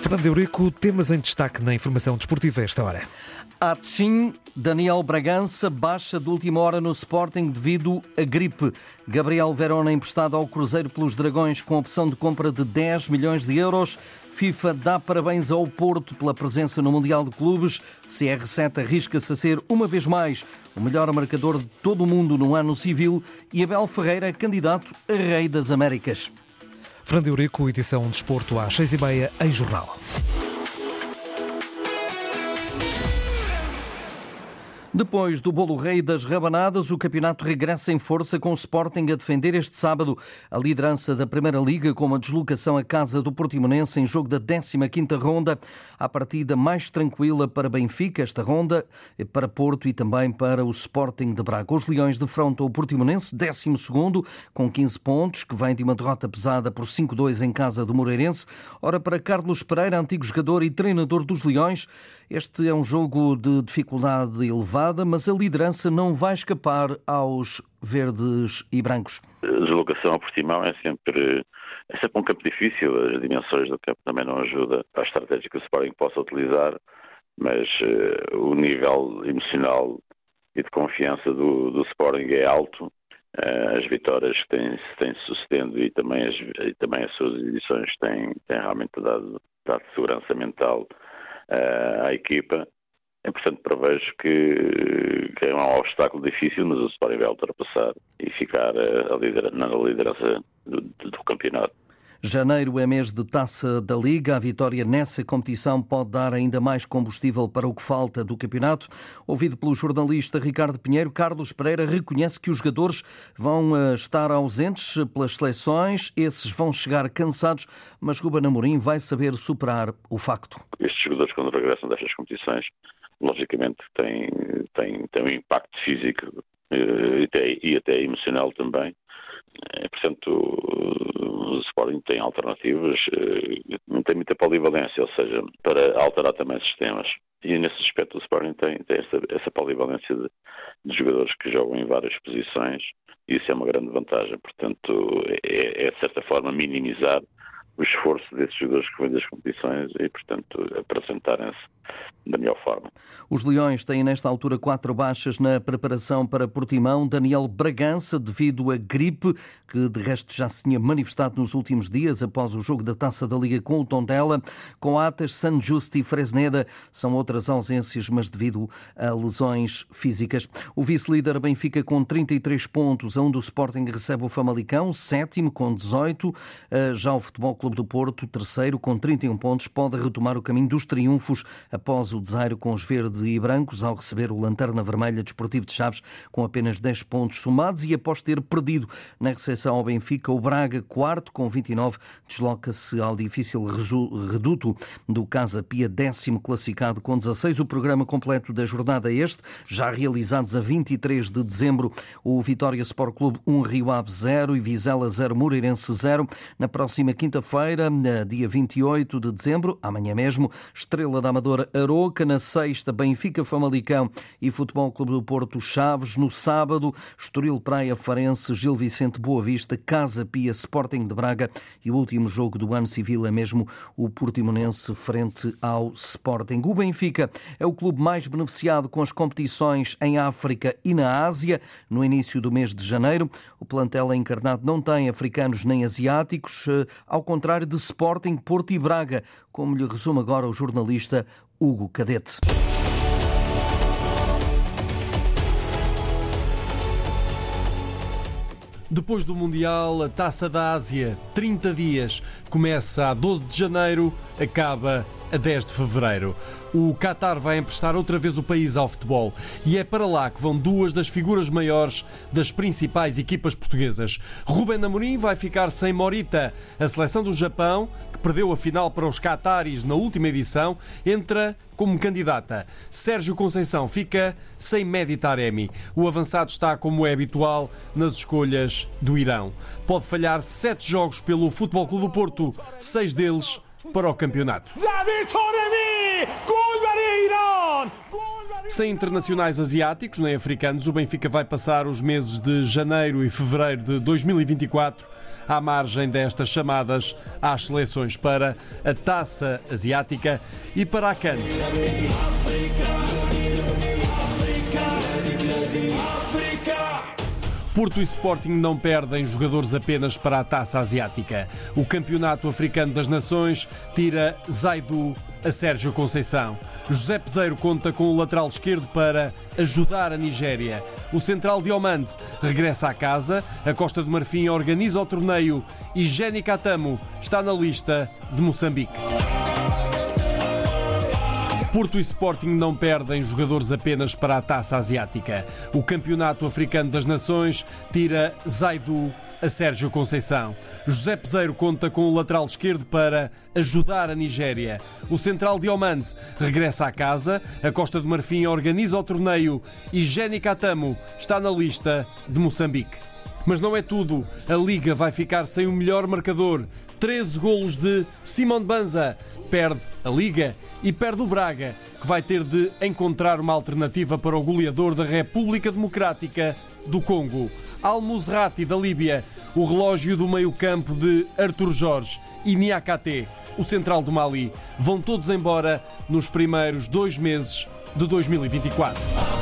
Fernando Eurico, temas em destaque na informação desportiva esta hora. Atchim, Daniel Bragança baixa de última hora no Sporting devido a gripe. Gabriel Verona emprestado ao Cruzeiro pelos Dragões com opção de compra de 10 milhões de euros. FIFA dá parabéns ao Porto pela presença no Mundial de Clubes. CR7 arrisca-se a ser, uma vez mais, o melhor marcador de todo o mundo no ano civil. E Abel Ferreira, candidato a Rei das Américas. Fernando Eurico, edição Desporto às seis e meia em jornal. Depois do bolo rei das rabanadas, o campeonato regressa em força com o Sporting a defender este sábado a liderança da Primeira Liga com uma deslocação à casa do Portimonense em jogo da 15ª ronda. A partida mais tranquila para Benfica, esta ronda, para Porto e também para o Sporting de Braga. Os Leões defrontam o Portimonense, 12º, com 15 pontos, que vem de uma derrota pesada por 5-2 em casa do Moreirense. Ora, para Carlos Pereira, antigo jogador e treinador dos Leões, este é um jogo de dificuldade elevada, mas a liderança não vai escapar aos verdes e brancos. A deslocação ao Portimão é sempre, é sempre um campo difícil, as dimensões do campo também não ajudam a estratégia que o Sporting possa utilizar, mas uh, o nível emocional e de confiança do, do Sporting é alto. Uh, as vitórias que têm, têm sucedendo e também as, e também as suas edições têm, têm realmente dado, dado segurança mental uh, à equipa. É, portanto, prevejo que, que, é um obstáculo difícil, mas o Sporting vai ultrapassar e ficar uh, a na liderança do, do campeonato. Janeiro é mês de taça da Liga. A vitória nessa competição pode dar ainda mais combustível para o que falta do campeonato. Ouvido pelo jornalista Ricardo Pinheiro, Carlos Pereira reconhece que os jogadores vão eh, estar ausentes pelas seleções, esses vão chegar cansados, mas Ruben Amorim vai saber superar o facto. Estes jogadores, quando regressam destas competições, logicamente têm, têm, têm um impacto físico eh, e até, e até emocional também. Eh, portanto, o Sporting tem alternativas, não eh, tem muita polivalência, ou seja, para alterar também sistemas. E nesse aspecto o Sporting tem, tem essa, essa polivalência de, de, jogadores que jogam em várias posições e isso é uma grande vantagem. Portanto, é, é de certa forma minimizar o esforço desses jogadores que vêm das competições e, portanto, apresentarem-se da melhor forma. Os Leões têm nesta altura quatro baixas na preparação para Portimão. Daniel Bragança, devido à gripe, que de resto já se tinha manifestado nos últimos dias após o jogo da Taça da Liga com o Tondela. Com Atas, San Justo e Fresneda são outras ausências, mas devido a lesões físicas. O vice-líder Benfica com 33 pontos, a um do Sporting recebe o Famalicão, sétimo com 18. Já o Futebol Clube do Porto, terceiro com 31 pontos, pode retomar o caminho dos triunfos após o desairo com os verdes e brancos ao receber o Lanterna Vermelha Desportivo de Chaves com apenas 10 pontos somados e após ter perdido na recepção ao Benfica, o Braga, quarto com 29, desloca-se ao difícil reduto do Casa Pia, décimo classificado com 16. O programa completo da jornada é este, já realizados a 23 de dezembro, o Vitória Sport Clube 1 Rio Ave 0 e Vizela 0 Moreirense 0. Na próxima quinta-feira, dia 28 de dezembro, amanhã mesmo, Estrela da Amadora Aroca, na sexta Benfica Famalicão e Futebol Clube do Porto Chaves, no sábado Estoril Praia Farense, Gil Vicente Boa Vista, Casa Pia Sporting de Braga e o último jogo do ano civil é mesmo o Portimonense frente ao Sporting. O Benfica é o clube mais beneficiado com as competições em África e na Ásia. No início do mês de janeiro, o plantel encarnado não tem africanos nem asiáticos, eh, ao contrário de Sporting, Porto e Braga, como lhe resume agora o jornalista Hugo Cadete. Depois do Mundial, a Taça da Ásia, 30 dias, começa a 12 de janeiro, acaba a 10 de fevereiro. O Qatar vai emprestar outra vez o país ao futebol e é para lá que vão duas das figuras maiores das principais equipas portuguesas. Ruben Amorim vai ficar sem Morita. A seleção do Japão, que perdeu a final para os Qataris na última edição, entra como candidata. Sérgio Conceição fica sem Mehdi Taremi. O avançado está, como é habitual, nas escolhas do Irão. Pode falhar sete jogos pelo Futebol Clube do Porto, seis deles para o campeonato. Sem internacionais asiáticos nem africanos, o Benfica vai passar os meses de janeiro e fevereiro de 2024 à margem destas chamadas às seleções para a Taça Asiática e para a CAN. Porto e Sporting não perdem jogadores apenas para a taça asiática. O Campeonato Africano das Nações tira Zaidu a Sérgio Conceição. José Peseiro conta com o lateral esquerdo para ajudar a Nigéria. O central Diomante regressa à casa. A Costa do Marfim organiza o torneio e Jenny Catamo está na lista de Moçambique. Porto e Sporting não perdem jogadores apenas para a taça asiática. O Campeonato Africano das Nações tira Zaidu a Sérgio Conceição. José Peseiro conta com o lateral esquerdo para ajudar a Nigéria. O central Diomante regressa à casa. A Costa do Marfim organiza o torneio e Jenny Catamo está na lista de Moçambique. Mas não é tudo. A Liga vai ficar sem o melhor marcador. 13 golos de Simon Banza. Perde a Liga e perde o Braga, que vai ter de encontrar uma alternativa para o goleador da República Democrática do Congo. Al-Musrati da Líbia, o relógio do meio-campo de Artur Jorge e Niakate, o central do Mali, vão todos embora nos primeiros dois meses de 2024.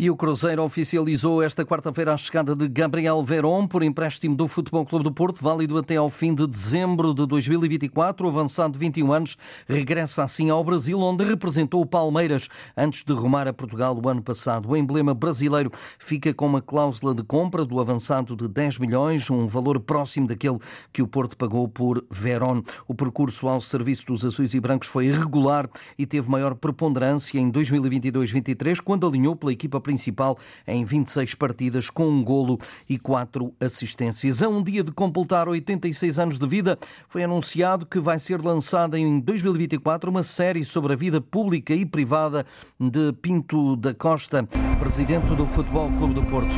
E o Cruzeiro oficializou esta quarta-feira a chegada de Gabriel Veron por empréstimo do Futebol Clube do Porto, válido até ao fim de dezembro de 2024. O avançado de 21 anos regressa assim ao Brasil, onde representou o Palmeiras antes de rumar a Portugal o ano passado. O emblema brasileiro fica com uma cláusula de compra do avançado de 10 milhões, um valor próximo daquele que o Porto pagou por Veron. O percurso ao serviço dos azuis e brancos foi irregular e teve maior preponderância em 2022-23, quando alinhou pela equipa principal em 26 partidas, com um golo e quatro assistências. A um dia de completar 86 anos de vida, foi anunciado que vai ser lançada em 2024 uma série sobre a vida pública e privada de Pinto da Costa, presidente do Futebol Clube do Porto.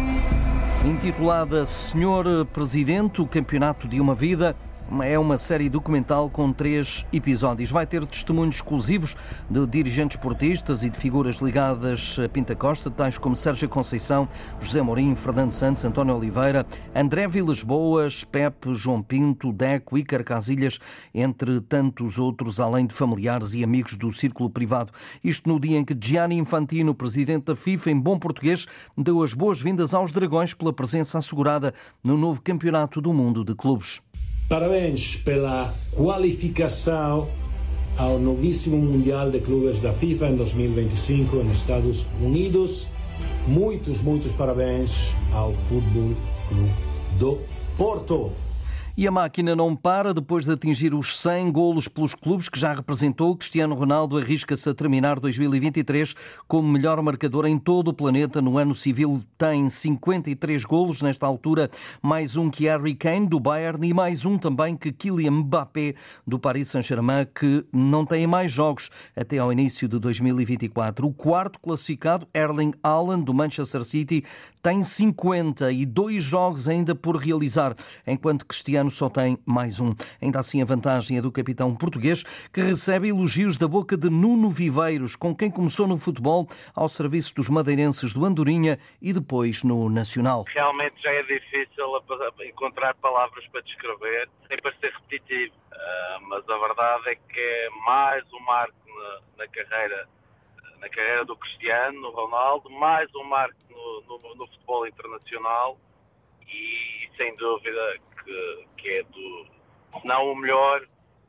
Intitulada Senhor Presidente, o Campeonato de uma Vida, é uma série documental com três episódios. Vai ter testemunhos exclusivos de dirigentes portistas e de figuras ligadas a Pinta Costa, tais como Sérgio Conceição, José Mourinho, Fernando Santos, António Oliveira, André Vilas Boas, Pepe, João Pinto, Deco, Icar Casilhas, entre tantos outros, além de familiares e amigos do círculo privado. Isto no dia em que Gianni Infantino, presidente da FIFA, em bom português, deu as boas-vindas aos Dragões pela presença assegurada no novo Campeonato do Mundo de Clubes. Parabéns pela qualificação ao novíssimo Mundial de Clubes da FIFA em 2025 nos Estados Unidos. Muitos, muitos parabéns ao Futebol Clube do Porto. E a máquina não para depois de atingir os 100 golos pelos clubes que já representou. Cristiano Ronaldo arrisca-se a terminar 2023 como melhor marcador em todo o planeta. No ano civil tem 53 golos nesta altura, mais um que Harry Kane do Bayern e mais um também que Kylian Mbappé do Paris Saint-Germain que não tem mais jogos até ao início de 2024. O quarto classificado, Erling Haaland do Manchester City, tem 52 jogos ainda por realizar, enquanto Cristiano só tem mais um. Ainda assim, a vantagem é do capitão português, que recebe elogios da boca de Nuno Viveiros, com quem começou no futebol ao serviço dos madeirenses do Andorinha e depois no Nacional. Realmente já é difícil encontrar palavras para descrever, sem parecer repetitivo, ah, mas a verdade é que é mais um marco na, na carreira na carreira do Cristiano Ronaldo, mais um marco no, no, no futebol internacional e, sem dúvida que, que é do, se não o melhor,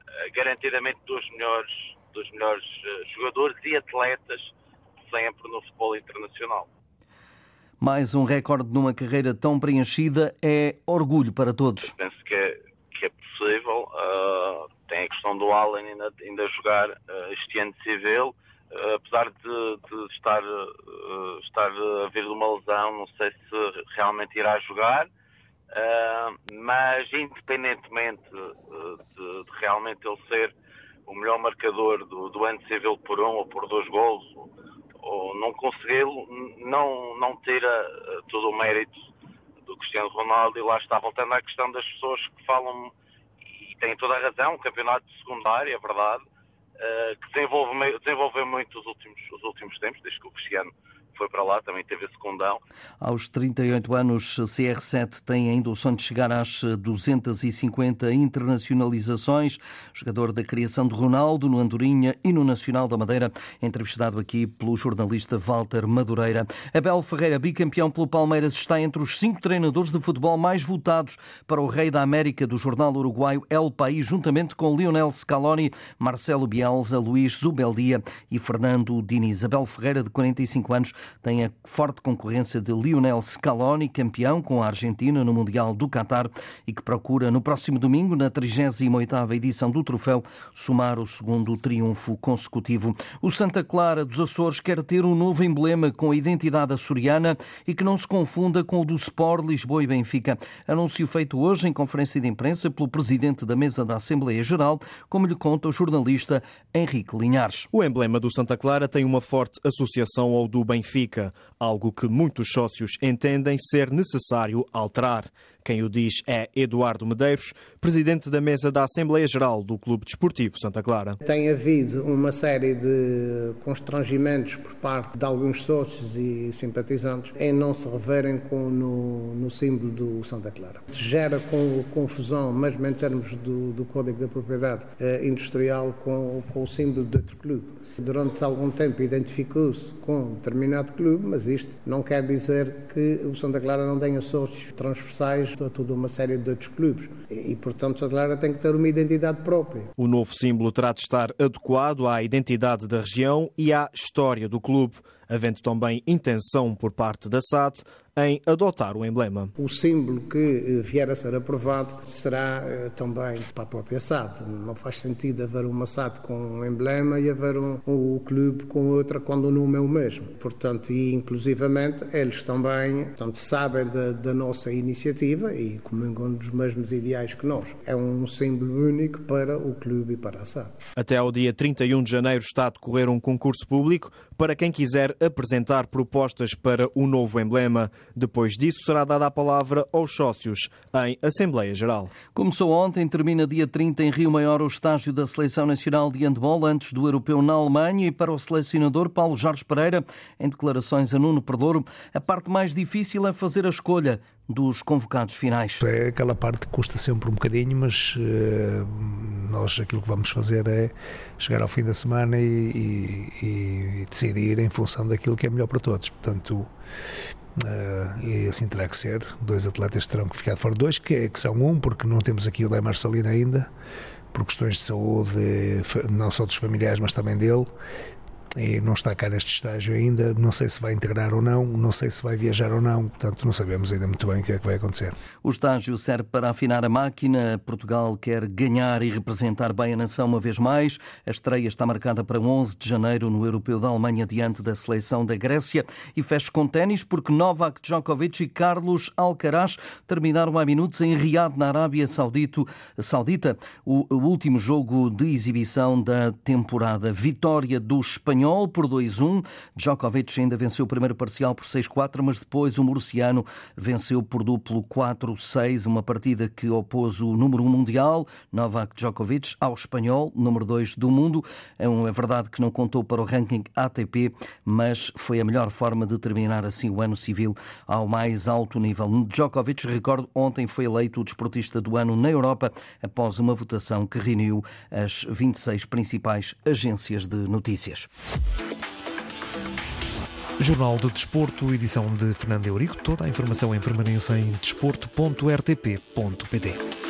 eh, garantidamente dos melhores, dos melhores eh, jogadores e atletas sempre no futebol internacional. Mais um recorde numa carreira tão preenchida é orgulho para todos. Eu penso que é, que é possível. Uh, tem a questão do Allen ainda, ainda jogar uh, este ano civil apesar de, de estar, uh, estar a vir de uma lesão, não sei se realmente irá jogar, uh, mas independentemente uh, de, de, realmente ele ser o melhor marcador do, do ano civil por um ou por dois gols, ou, ou não consegui-lo, não, não tira todo o mérito do Cristiano Ronaldo. E lá está voltando à questão das pessoas que falam e têm toda a razão, um campeonato secundário, é verdade, eh, que desenvolve, desenvolveu muito os últimos, os últimos tempos, desde que o Cristiano foi para lá, também teve esse condão. Aos 38 anos, CR7 tem ainda o sonho de chegar às 250 internacionalizações. Jogador da criação de Ronaldo no Andorinha e no Nacional da Madeira, entrevistado aqui pelo jornalista Walter Madureira. Abel Ferreira, bicampeão pelo Palmeiras, está entre os cinco treinadores de futebol mais votados para o Rei da América do jornal uruguaio El País, juntamente com Lionel Scaloni, Marcelo Bielsa, Luís Zubeldia e Fernando Diniz. Abel Ferreira, de 45 anos, tem a forte concorrência de Lionel Scaloni, campeão com a Argentina no Mundial do Qatar e que procura no próximo domingo, na 38ª edição do troféu, somar o segundo triunfo consecutivo. O Santa Clara dos Açores quer ter um novo emblema com a identidade açoriana e que não se confunda com o do Sport Lisboa e Benfica. Anúncio feito hoje em conferência de imprensa pelo presidente da mesa da Assembleia Geral, como lhe conta o jornalista Henrique Linhares. O emblema do Santa Clara tem uma forte associação ao do Benfica, algo que muitos sócios entendem ser necessário alterar. Quem o diz é Eduardo Medeiros, presidente da mesa da Assembleia Geral do Clube Desportivo Santa Clara. Tem havido uma série de constrangimentos por parte de alguns sócios e simpatizantes em não se reverem com, no, no símbolo do Santa Clara. Gera com, confusão, mesmo em termos do, do Código da Propriedade eh, Industrial, com, com o símbolo de outro clube. Durante algum tempo identificou-se com um determinado clube, mas isto não quer dizer que o Santa Clara não tenha sócios transversais a toda uma série de outros clubes. E, portanto, Santa Clara tem que ter uma identidade própria. O novo símbolo terá de estar adequado à identidade da região e à história do clube, havendo também intenção por parte da SAD em adotar o emblema. O símbolo que eh, vier a ser aprovado será eh, também para a própria SAD. Não faz sentido haver uma SAD com um emblema e haver um, um clube com outra quando o nome é o mesmo. Portanto, e inclusivamente eles também portanto, sabem da, da nossa iniciativa e comungam dos mesmos ideais que nós. É um símbolo único para o clube e para a SAD. Até ao dia 31 de janeiro está a decorrer um concurso público para quem quiser apresentar propostas para o novo emblema. Depois disso, será dada a palavra aos sócios em Assembleia Geral. Começou ontem, termina dia 30 em Rio Maior o estágio da Seleção Nacional de Handball antes do Europeu na Alemanha e para o selecionador Paulo Jorge Pereira, em declarações a Nuno Perdouro, a parte mais difícil é fazer a escolha dos convocados finais. É aquela parte que custa sempre um bocadinho, mas uh, nós aquilo que vamos fazer é chegar ao fim da semana e, e, e decidir em função daquilo que é melhor para todos. Portanto, Uh, e assim terá que ser. Dois atletas terão que ficar fora. Dois, que, é, que são um, porque não temos aqui o Lé Marcelino ainda, por questões de saúde, não só dos familiares, mas também dele e não está cá neste estágio ainda. Não sei se vai integrar ou não, não sei se vai viajar ou não, portanto, não sabemos ainda muito bem o que é que vai acontecer. O estágio serve para afinar a máquina. Portugal quer ganhar e representar bem a nação uma vez mais. A estreia está marcada para 11 de janeiro no Europeu da Alemanha, diante da seleção da Grécia. E fecha com ténis, porque Novak Djokovic e Carlos Alcaraz terminaram há minutos em Riad, na Arábia Saudito, Saudita, o último jogo de exibição da temporada. Vitória do espanhol espanhol por 2-1. Djokovic ainda venceu o primeiro parcial por 6-4, mas depois o murciano venceu por duplo 4-6, uma partida que opôs o número 1 mundial, Novak Djokovic, ao espanhol, número 2 do mundo. É, é verdade que não contou para o ranking ATP, mas foi a melhor forma de terminar assim o ano civil ao mais alto nível. Djokovic, recordo, ontem foi eleito o desportista do ano na Europa após uma votação que reuniu as 26 principais agências de notícias. Jornal de Desporto, edição de Fernando Eurico. Toda a informação em permanência em desporto.rtp.pt.